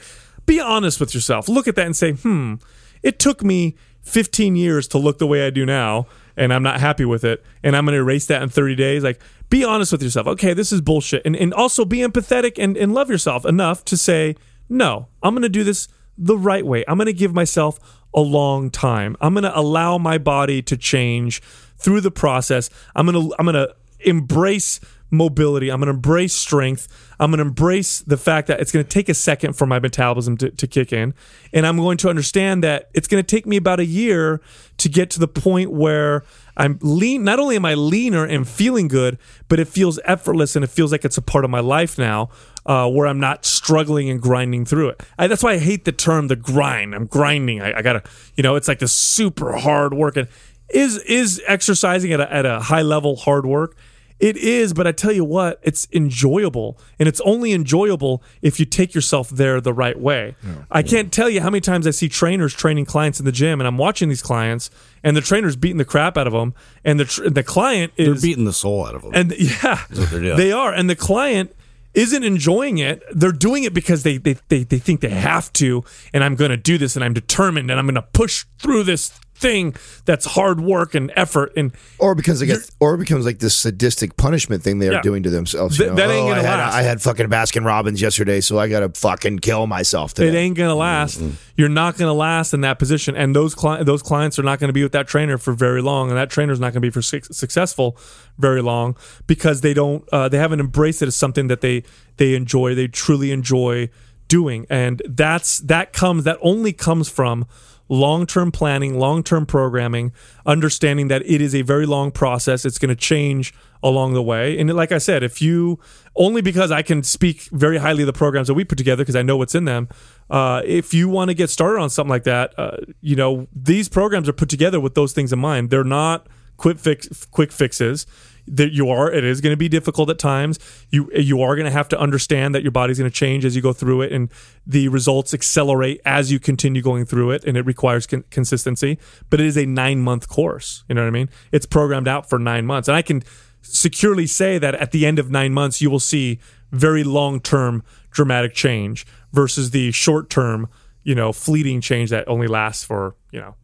be honest with yourself look at that and say hmm it took me 15 years to look the way I do now, and I'm not happy with it, and I'm going to erase that in 30 days. Like, be honest with yourself. Okay, this is bullshit. And, and also be empathetic and, and love yourself enough to say, no, I'm going to do this the right way. I'm going to give myself a long time. I'm going to allow my body to change through the process. I'm going to, I'm going to embrace mobility. I'm going to embrace strength. I'm going to embrace the fact that it's going to take a second for my metabolism to, to kick in. And I'm going to understand that it's going to take me about a year to get to the point where I'm lean. Not only am I leaner and feeling good, but it feels effortless and it feels like it's a part of my life now. Uh, where I'm not struggling and grinding through it. I, that's why I hate the term the grind. I'm grinding. I, I gotta, you know, it's like this super hard work. And is is exercising at a, at a high level hard work? It is, but I tell you what, it's enjoyable. And it's only enjoyable if you take yourself there the right way. I can't tell you how many times I see trainers training clients in the gym and I'm watching these clients and the trainer's beating the crap out of them and the tr- the client They're is beating the soul out of them. and yeah, they're they are. And the client isn't enjoying it. They're doing it because they they, they, they think they have to. And I'm going to do this and I'm determined and I'm going to push through this thing that's hard work and effort and Or because they get, or it becomes like this sadistic punishment thing they're Yeah. doing to themselves. Th- you know? that ain't Oh, gonna I had, last. I had fucking Baskin Robbins yesterday, so I gotta fucking kill myself today. it ain't gonna last. Mm-hmm. You're not gonna last in that position, and those cli- those clients are not gonna be with that trainer for very long, and that trainer's not gonna be for suc successful very long because they don't uh, they haven't embraced it as something that they they enjoy, they truly enjoy doing, and that's that comes that only comes from long term planning, long term programming, understanding that it is a very long process. It's going to change along the way. And like I said, if you only because I can speak very highly of the programs that we put together because I know what's in them. Uh, if you want to get started on something like that, uh, you know these programs are put together with those things in mind. They're not quick fix quick fixes that you are it is going to be difficult at times. You you are going to have to understand that your body's going to change as you go through it and the results accelerate as you continue going through it and it requires con- consistency. But it is a 9 month course you know what i mean? It's programmed out for 9 months. And i can securely say that at the end of 9 months you will see very long term dramatic change versus the short term you know fleeting change that only lasts for you know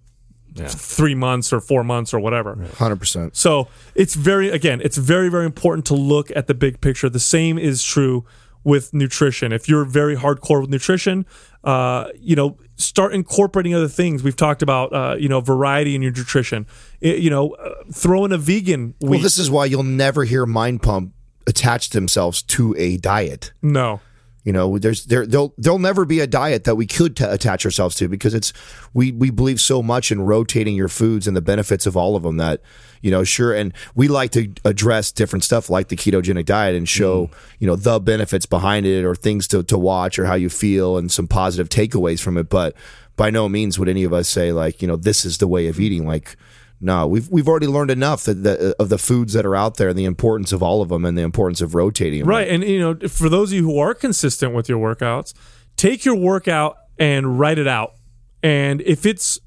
three months or four months or whatever Hundred percent. so it's very, again, it's very, very important to look at the big picture. The same is true with nutrition. If you're very hardcore with nutrition, uh, you know, start incorporating other things. We've talked about, uh, you know, variety in your nutrition. It- you know, uh, throw in a vegan week. Well, this is why you'll never hear Mind Pump attach themselves to a diet. no. You know, there's there there'll there'll never be a diet that we could t- attach ourselves to because it's we we believe so much in rotating your foods and the benefits of all of them that you know sure and we like to address different stuff like the ketogenic diet and show mm-hmm. you know the benefits behind it or things to to watch or how you feel and some positive takeaways from it. But by no means would any of us say like you know this is the way of eating. Like no, we've we've already learned enough that the, of the foods that are out there and the importance of all of them and the importance of rotating them. Right. And, you know, for those of you who are consistent with your workouts, take your workout and write it out. And if it's,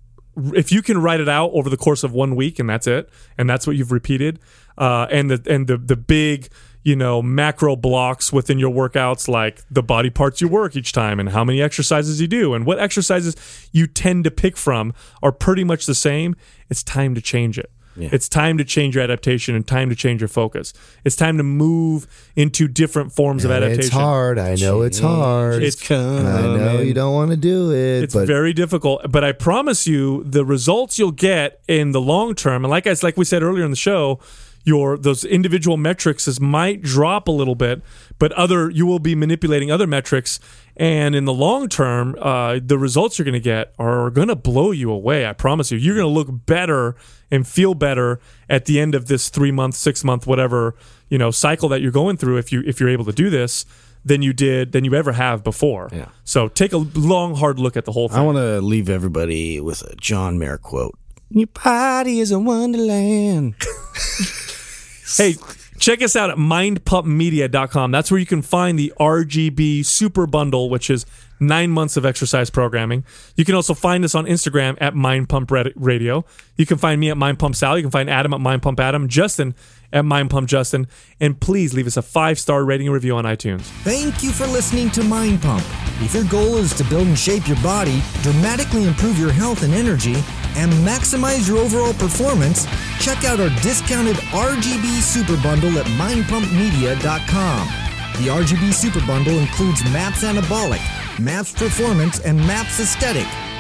if you can write it out over the course of one week and that's it, and that's what you've repeated, uh, and the, and the, the big, you know, macro blocks within your workouts, like the body parts you work each time and how many exercises you do and what exercises you tend to pick from are pretty much the same. It's time to change it. It's time to change your adaptation and time to change your focus. It's time to move into different forms of adaptation. It's hard. I know it's hard. It's coming. I know you don't want to do it, It's but very difficult, but I promise you, the results you'll get in the long term, and like I like we said earlier in the show, your those individual metrics is, might drop a little bit, but other you will be manipulating other metrics, and in the long term, uh, the results you're going to get are going to blow you away. I promise you, you're going to look better and feel better at the end of this three month, six month, whatever you know cycle that you're going through. If you if you're able to do this. Than you did, than you ever have before. Yeah. So take a long, hard look at the whole thing. I want to leave everybody with a John Mayer quote. Your body is a wonderland. Hey, check us out at mindpumpmedia.com. That's where you can find the RGB Super Bundle, which is nine months of exercise programming. You can also find us on Instagram at Mind Pump Radio. You can find me at Mind Pump Sal. You can find Adam at Mind Pump Adam, Justin at Mind Pump Justin. And please leave us a five star rating and review on iTunes. Thank you for listening to Mind Pump. If your goal is to build and shape your body, dramatically improve your health and energy, and maximize your overall performance, check out our discounted RGB Super Bundle at mindpumpmedia.com. The RGB Super Bundle includes MAPS Anabolic, MAPS Performance, and MAPS Aesthetic.